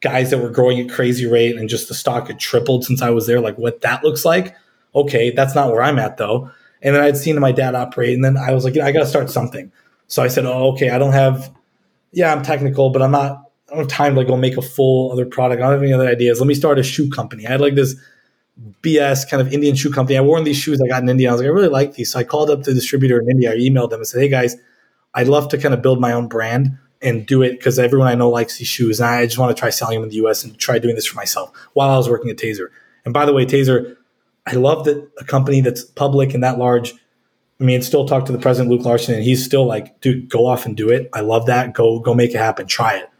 guys that were growing at crazy rate and just the stock had tripled since i was there like what that looks like okay that's not where i'm at though and then I'd seen my dad operate, and then I was like, you know, I got to start something. So I said, oh, okay, I don't have, yeah, I'm technical, but I'm not. I don't have time to like go make a full other product. I don't have any other ideas. Let me start a shoe company. I had like this BS kind of Indian shoe company. I wore these shoes I got in India. I was like, I really like these. So I called up the distributor in India. I emailed them and said, hey guys, I'd love to kind of build my own brand and do it because everyone I know likes these shoes. And I just want to try selling them in the US and try doing this for myself while I was working at Taser. And by the way, Taser, I love that a company that's public and that large. I mean, still talk to the president, Luke Larson, and he's still like, dude, go off and do it. I love that. Go, go make it happen. Try it.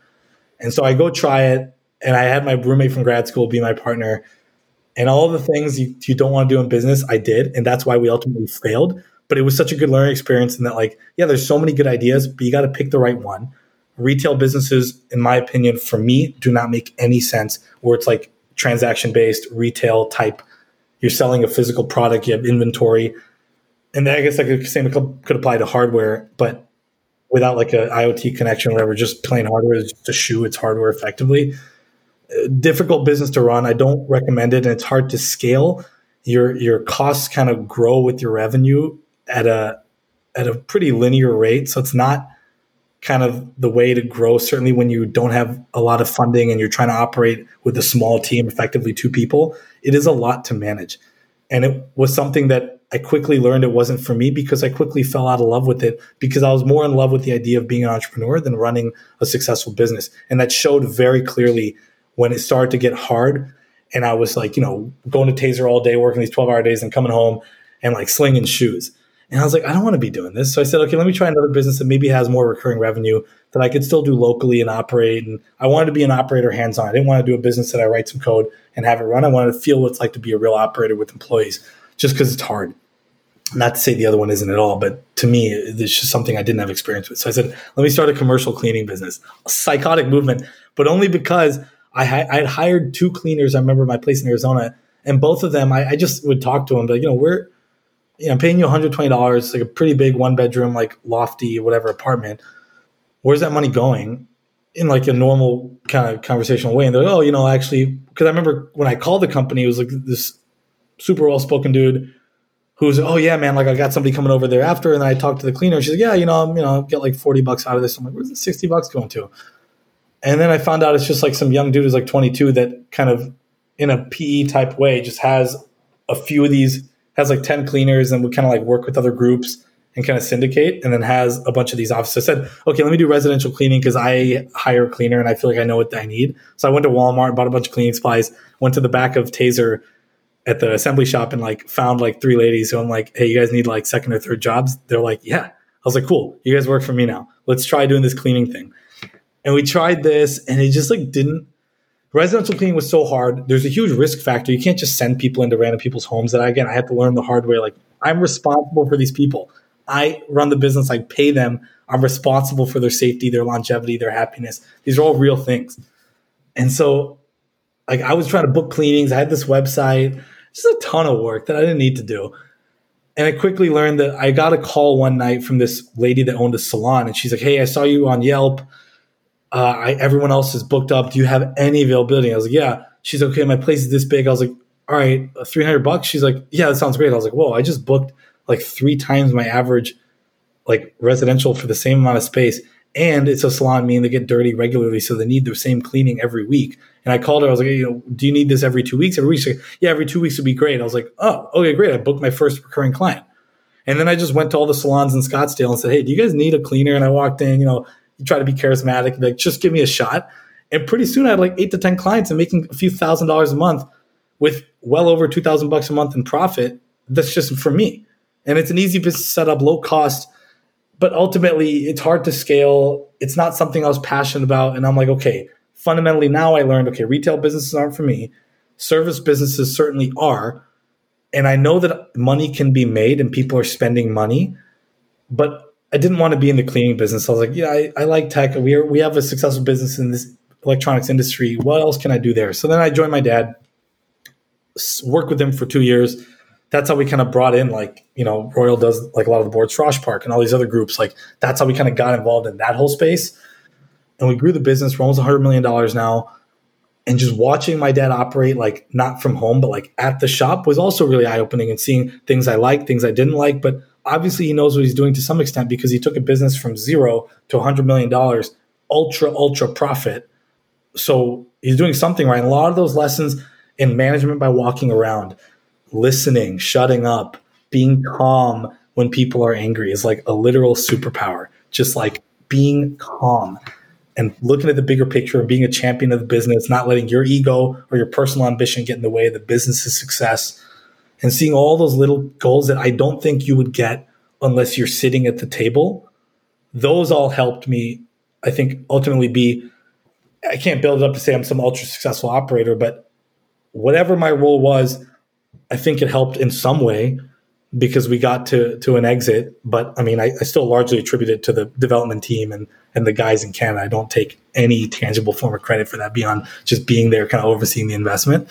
And so I go try it. And I had my roommate from grad school be my partner. And all the things you, you don't want to do in business, I did. And that's why we ultimately failed. But it was such a good learning experience in that, like, yeah, there's so many good ideas, but you got to pick the right one. Retail businesses, in my opinion, for me, do not make any sense where it's like transaction based retail type you're selling a physical product, you have inventory. And I guess like the same could apply to hardware, but without like an IoT connection or whatever, just plain hardware is just a shoe, it's hardware effectively. Difficult business to run. I don't recommend it, and it's hard to scale. Your your costs kind of grow with your revenue at a at a pretty linear rate. So it's not kind of the way to grow. Certainly, when you don't have a lot of funding and you're trying to operate with a small team, effectively two people, it is a lot to manage. And it was something that I quickly learned it wasn't for me because I quickly fell out of love with it because I was more in love with the idea of being an entrepreneur than running a successful business. And that showed very clearly when it started to get hard. And I was like, you know, going to Taser all day, working these 12 hour days and coming home and like slinging shoes. And I was like, I don't want to be doing this. So I said, okay, let me try another business that maybe has more recurring revenue that I could still do locally and operate. And I wanted to be an operator hands on. I didn't want to do a business that I write some code and have it run. I wanted to feel what it's like to be a real operator with employees just because it's hard. Not to say the other one isn't at all, but to me, it's just something I didn't have experience with. So I said, let me start a commercial cleaning business. Psychotic movement, but only because I, I had hired two cleaners. I remember my place in Arizona, and both of them, I, I just would talk to them, but you know, we're, you know, I'm paying you $120, like a pretty big one bedroom, like lofty, whatever apartment. Where's that money going? In like a normal kind of conversational way. And they're like, oh, you know, actually, because I remember when I called the company, it was like this super well spoken dude who's, oh yeah, man, like I got somebody coming over there after. And then I talked to the cleaner. She's like, yeah, you know, I'm, you know, get like 40 bucks out of this. I'm like, where's the 60 bucks going to? And then I found out it's just like some young dude who's like 22 that kind of in a PE type way just has a few of these, has like 10 cleaners and would kind of like work with other groups and kind of syndicate and then has a bunch of these offices. I said, okay, let me do residential cleaning because I hire a cleaner and I feel like I know what I need. So I went to Walmart, bought a bunch of cleaning supplies, went to the back of Taser at the assembly shop and like found like three ladies who I'm like, hey, you guys need like second or third jobs? They're like, yeah. I was like, cool, you guys work for me now. Let's try doing this cleaning thing. And we tried this and it just like didn't residential cleaning was so hard. There's a huge risk factor. You can't just send people into random people's homes. That again, I had to learn the hard way. Like I'm responsible for these people. I run the business. I pay them. I'm responsible for their safety, their longevity, their happiness. These are all real things. And so, like, I was trying to book cleanings. I had this website, just a ton of work that I didn't need to do. And I quickly learned that I got a call one night from this lady that owned a salon, and she's like, "Hey, I saw you on Yelp. Uh, I, everyone else is booked up. Do you have any availability?" I was like, "Yeah." She's like, "Okay, my place is this big." I was like, "All right, three hundred bucks." She's like, "Yeah, that sounds great." I was like, "Whoa, I just booked." like three times my average like residential for the same amount of space and it's a salon meaning they get dirty regularly so they need the same cleaning every week and i called her i was like you know do you need this every two weeks every week she's like, yeah every two weeks would be great i was like oh okay great i booked my first recurring client and then i just went to all the salons in scottsdale and said hey do you guys need a cleaner and i walked in you know you try to be charismatic like just give me a shot and pretty soon i had like eight to ten clients and making a few thousand dollars a month with well over 2000 bucks a month in profit that's just for me and it's an easy business setup, low cost, but ultimately it's hard to scale. It's not something I was passionate about. And I'm like, okay, fundamentally now I learned, okay, retail businesses aren't for me. Service businesses certainly are. And I know that money can be made and people are spending money, but I didn't want to be in the cleaning business. I was like, yeah, I, I like tech. We are, we have a successful business in this electronics industry. What else can I do there? So then I joined my dad, worked with him for two years that's how we kind of brought in like you know royal does like a lot of the boards for OSH Park and all these other groups like that's how we kind of got involved in that whole space and we grew the business we're almost 100 million dollars now and just watching my dad operate like not from home but like at the shop was also really eye-opening and seeing things i liked things i didn't like but obviously he knows what he's doing to some extent because he took a business from zero to 100 million dollars ultra ultra profit. So he's doing something right. And a lot of those lessons in management by walking around listening, shutting up, being calm when people are angry is like a literal superpower. Just like being calm and looking at the bigger picture and being a champion of the business, not letting your ego or your personal ambition get in the way of the business's success, and seeing all those little goals that I don't think you would get unless you're sitting at the table. Those all helped me, I think, ultimately be. I can't build it up to say I'm some ultra successful operator, but whatever my role was, I think it helped in some way because we got to to an exit. But I mean, I, I, still largely attribute it to the development team and and the guys in Canada. I don't take any tangible form of credit for that beyond just being there, kind of overseeing the investment.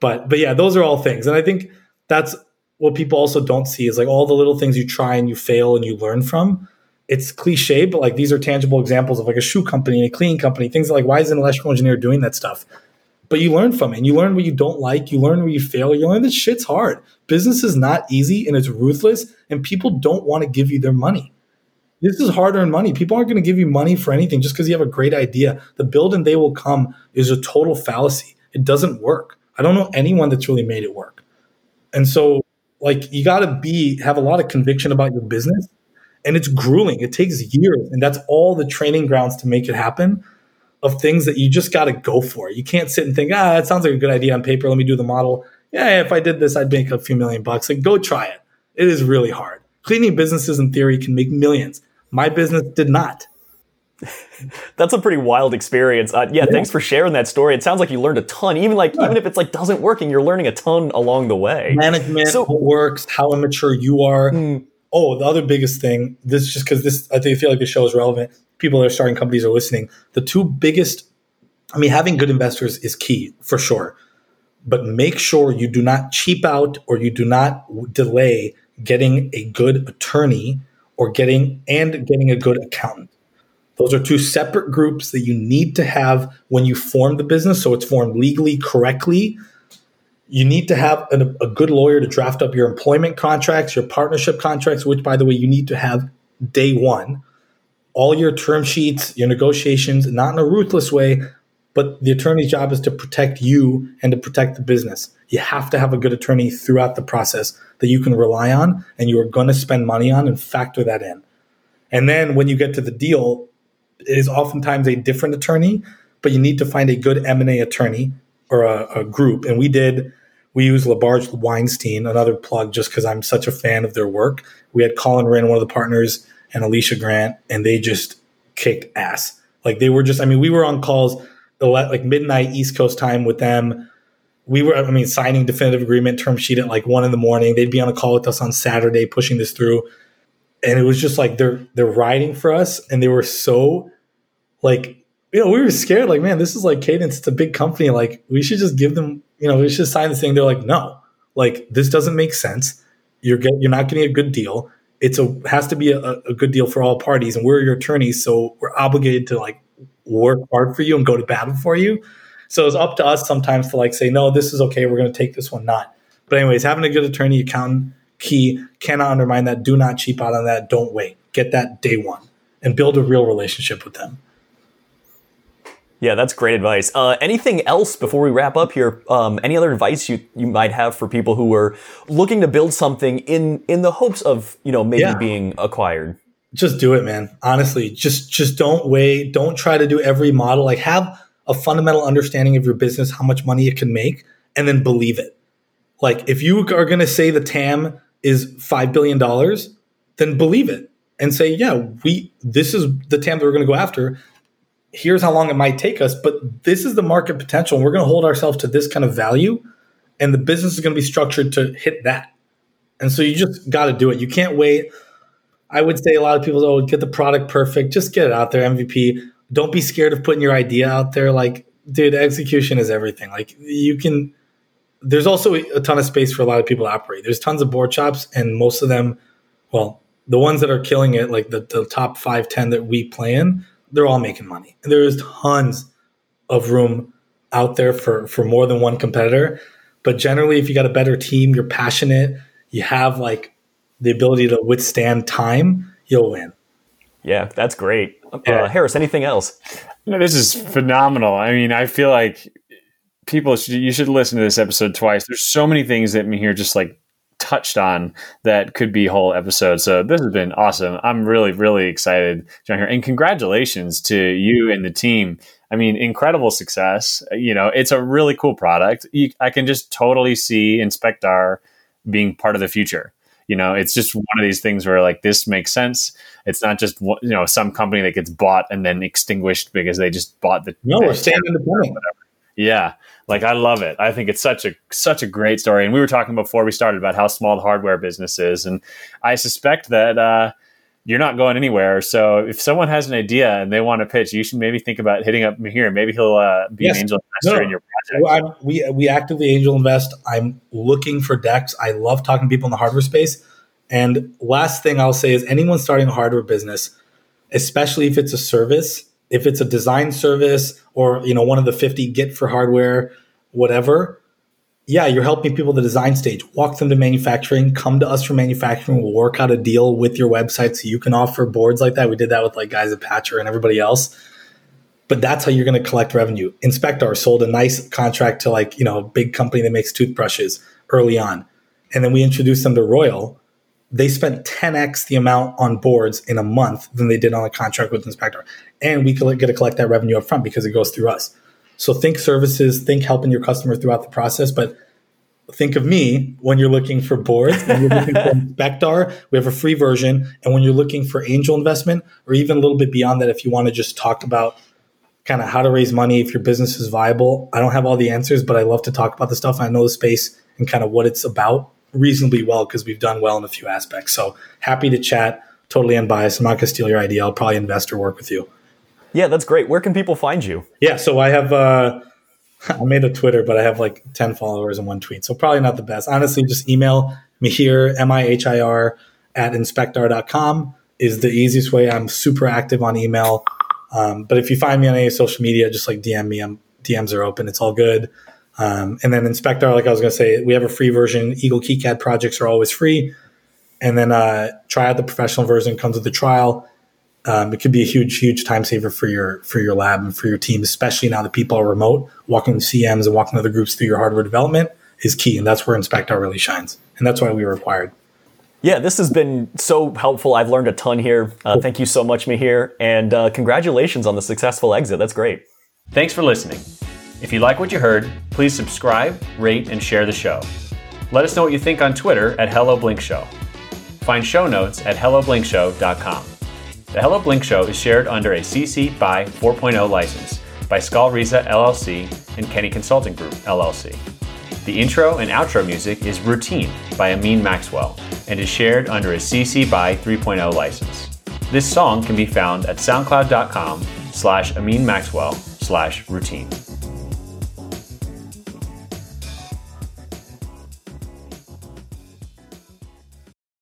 But but yeah, those are all things, and I think that's what people also don't see is like all the little things you try and you fail and you learn from. It's cliche, but like these are tangible examples of like a shoe company and a cleaning company. Things like why is an electrical engineer doing that stuff? but you learn from it. And you learn what you don't like. You learn where you fail. You learn that shit's hard. Business is not easy and it's ruthless, and people don't want to give you their money. This is hard earned money. People aren't going to give you money for anything just because you have a great idea. The build and they will come is a total fallacy. It doesn't work. I don't know anyone that's really made it work. And so, like, you got to be have a lot of conviction about your business, and it's grueling. It takes years, and that's all the training grounds to make it happen of things that you just got to go for. You can't sit and think, ah, that sounds like a good idea on paper. Let me do the model. Yeah, if I did this, I'd make a few million bucks. Like, go try it. It is really hard. Cleaning businesses in theory can make millions. My business did not. That's a pretty wild experience. Uh, yeah, yeah, thanks for sharing that story. It sounds like you learned a ton. Even like yeah. even if it's like doesn't working, you're learning a ton along the way. Management, so, what works, how immature you are. Mm. Oh, the other biggest thing. This just because this I think I feel like the show is relevant. People that are starting companies are listening. The two biggest. I mean, having good investors is key for sure, but make sure you do not cheap out or you do not delay getting a good attorney or getting and getting a good accountant those are two separate groups that you need to have when you form the business so it's formed legally correctly. You need to have a, a good lawyer to draft up your employment contracts, your partnership contracts, which, by the way, you need to have day one. All your term sheets, your negotiations, not in a ruthless way, but the attorney's job is to protect you and to protect the business. You have to have a good attorney throughout the process that you can rely on and you are going to spend money on and factor that in. And then when you get to the deal, is oftentimes a different attorney, but you need to find a good M&A attorney or a, a group. And we did, we used LaBarge Weinstein, another plug just because I'm such a fan of their work. We had Colin Wren, one of the partners, and Alicia Grant, and they just kicked ass. Like they were just, I mean, we were on calls like midnight East Coast time with them. We were, I mean, signing definitive agreement term sheet at like one in the morning. They'd be on a call with us on Saturday, pushing this through and it was just like they're they're riding for us and they were so like you know we were scared like man this is like cadence it's a big company like we should just give them you know we should sign this thing they're like no like this doesn't make sense you're get you're not getting a good deal it's a has to be a, a good deal for all parties and we're your attorneys so we're obligated to like work hard for you and go to battle for you so it's up to us sometimes to like say no this is okay we're going to take this one not but anyways having a good attorney accountant key. Cannot undermine that. Do not cheap out on that. Don't wait. Get that day one and build a real relationship with them. Yeah, that's great advice. Uh, anything else before we wrap up here? Um, any other advice you, you might have for people who are looking to build something in in the hopes of you know maybe yeah. being acquired? Just do it, man. Honestly, just just don't wait. Don't try to do every model. Like have a fundamental understanding of your business, how much money it can make, and then believe it. Like if you are going to say the TAM is $5 billion, then believe it and say, yeah, we, this is the TAM that we're going to go after. Here's how long it might take us, but this is the market potential. And we're going to hold ourselves to this kind of value. And the business is going to be structured to hit that. And so you just got to do it. You can't wait. I would say a lot of people, oh, get the product perfect. Just get it out there, MVP. Don't be scared of putting your idea out there. Like, dude, execution is everything. Like, you can there's also a ton of space for a lot of people to operate. There's tons of board shops, and most of them, well, the ones that are killing it, like the, the top five, ten that we play in, they're all making money. And there is tons of room out there for for more than one competitor. But generally, if you got a better team, you're passionate, you have like the ability to withstand time, you'll win. Yeah, that's great. Uh, Harris, anything else? No, this is phenomenal. I mean, I feel like people should, you should listen to this episode twice. There's so many things that Mihir just like touched on that could be whole episodes. So this has been awesome. I'm really, really excited, John here. And congratulations to you and the team. I mean, incredible success. You know, it's a really cool product. You, I can just totally see InspectAR being part of the future. You know, it's just one of these things where like this makes sense. It's not just you know some company that gets bought and then extinguished because they just bought the no, we're staying independent. Yeah, like I love it. I think it's such a such a great story. And we were talking before we started about how small the hardware business is, and I suspect that uh, you're not going anywhere. So if someone has an idea and they want to pitch, you should maybe think about hitting up Mihir. Maybe he'll uh, be yes. an angel investor no, in your project. Well, we we actively angel invest. I'm looking for decks. I love talking to people in the hardware space. And last thing I'll say is anyone starting a hardware business, especially if it's a service, if it's a design service or you know one of the 50 GitHub hardware whatever yeah you're helping people the design stage. Walk them to manufacturing come to us for manufacturing. We'll work out a deal with your website so you can offer boards like that. We did that with like guys at patcher and everybody else. But that's how you're going to collect revenue. InspectAR sold a nice contract to like you know a big company that makes toothbrushes early on. And then we introduced them to royal they spent 10x the amount on boards in a month than they did on a contract with InspectAR And we get to collect that revenue up front because it goes through us. So think services, think helping your customer throughout the process, but think of me when you're looking for boards. When you're looking for InspectAR, we have a free version. And when you're looking for angel investment, or even a little bit beyond that, if you want to just talk about kind of how to raise money if your business is viable, I don't have all the answers, but I love to talk about the stuff. I know the space and kind of what it's about reasonably well because we've done well in a few aspects. So happy to chat. Totally unbiased. I'm not going to steal your idea. I'll probably invest or work with you. Yeah, that's great. Where can people find you? Yeah, so I have. Uh, I made a Twitter, but I have like 10 followers and one tweet. So probably not the best. Honestly, just email me here, M I H I R, at inspectar.com is the easiest way. I'm super active on email. Um, but if you find me on any social media, just like DM me. I'm, DMs are open. It's all good. Um, and then InspectAR, like I was going to say, we have a free version. Eagle KiCad projects are always free. And then uh, try out the professional version comes with the trial. Um, it could be a huge, huge time saver for your for your lab and for your team, especially now that people are remote. Walking the CMs and walking other groups through your hardware development is key, and that's where InspectAR really shines, and that's why we were acquired. Yeah, this has been so helpful. I've learned a ton here. Uh, thank you so much, Mihir, and uh, congratulations on the successful exit. That's great. Thanks for listening. If you like what you heard, please subscribe, rate, and share the show. Let us know what you think on Twitter at Hello Blink Show. Find show notes at helloblinkshow.com. The Hello Blink Show is shared under a CC BY 4.0 license by Skullreza LLC and Kenny Consulting Group LLC. The intro and outro music is Routine by Amin Maxwell and is shared under a CC BY 3.0 license. This song can be found at soundcloud.com slash Amin Maxwell slash routine.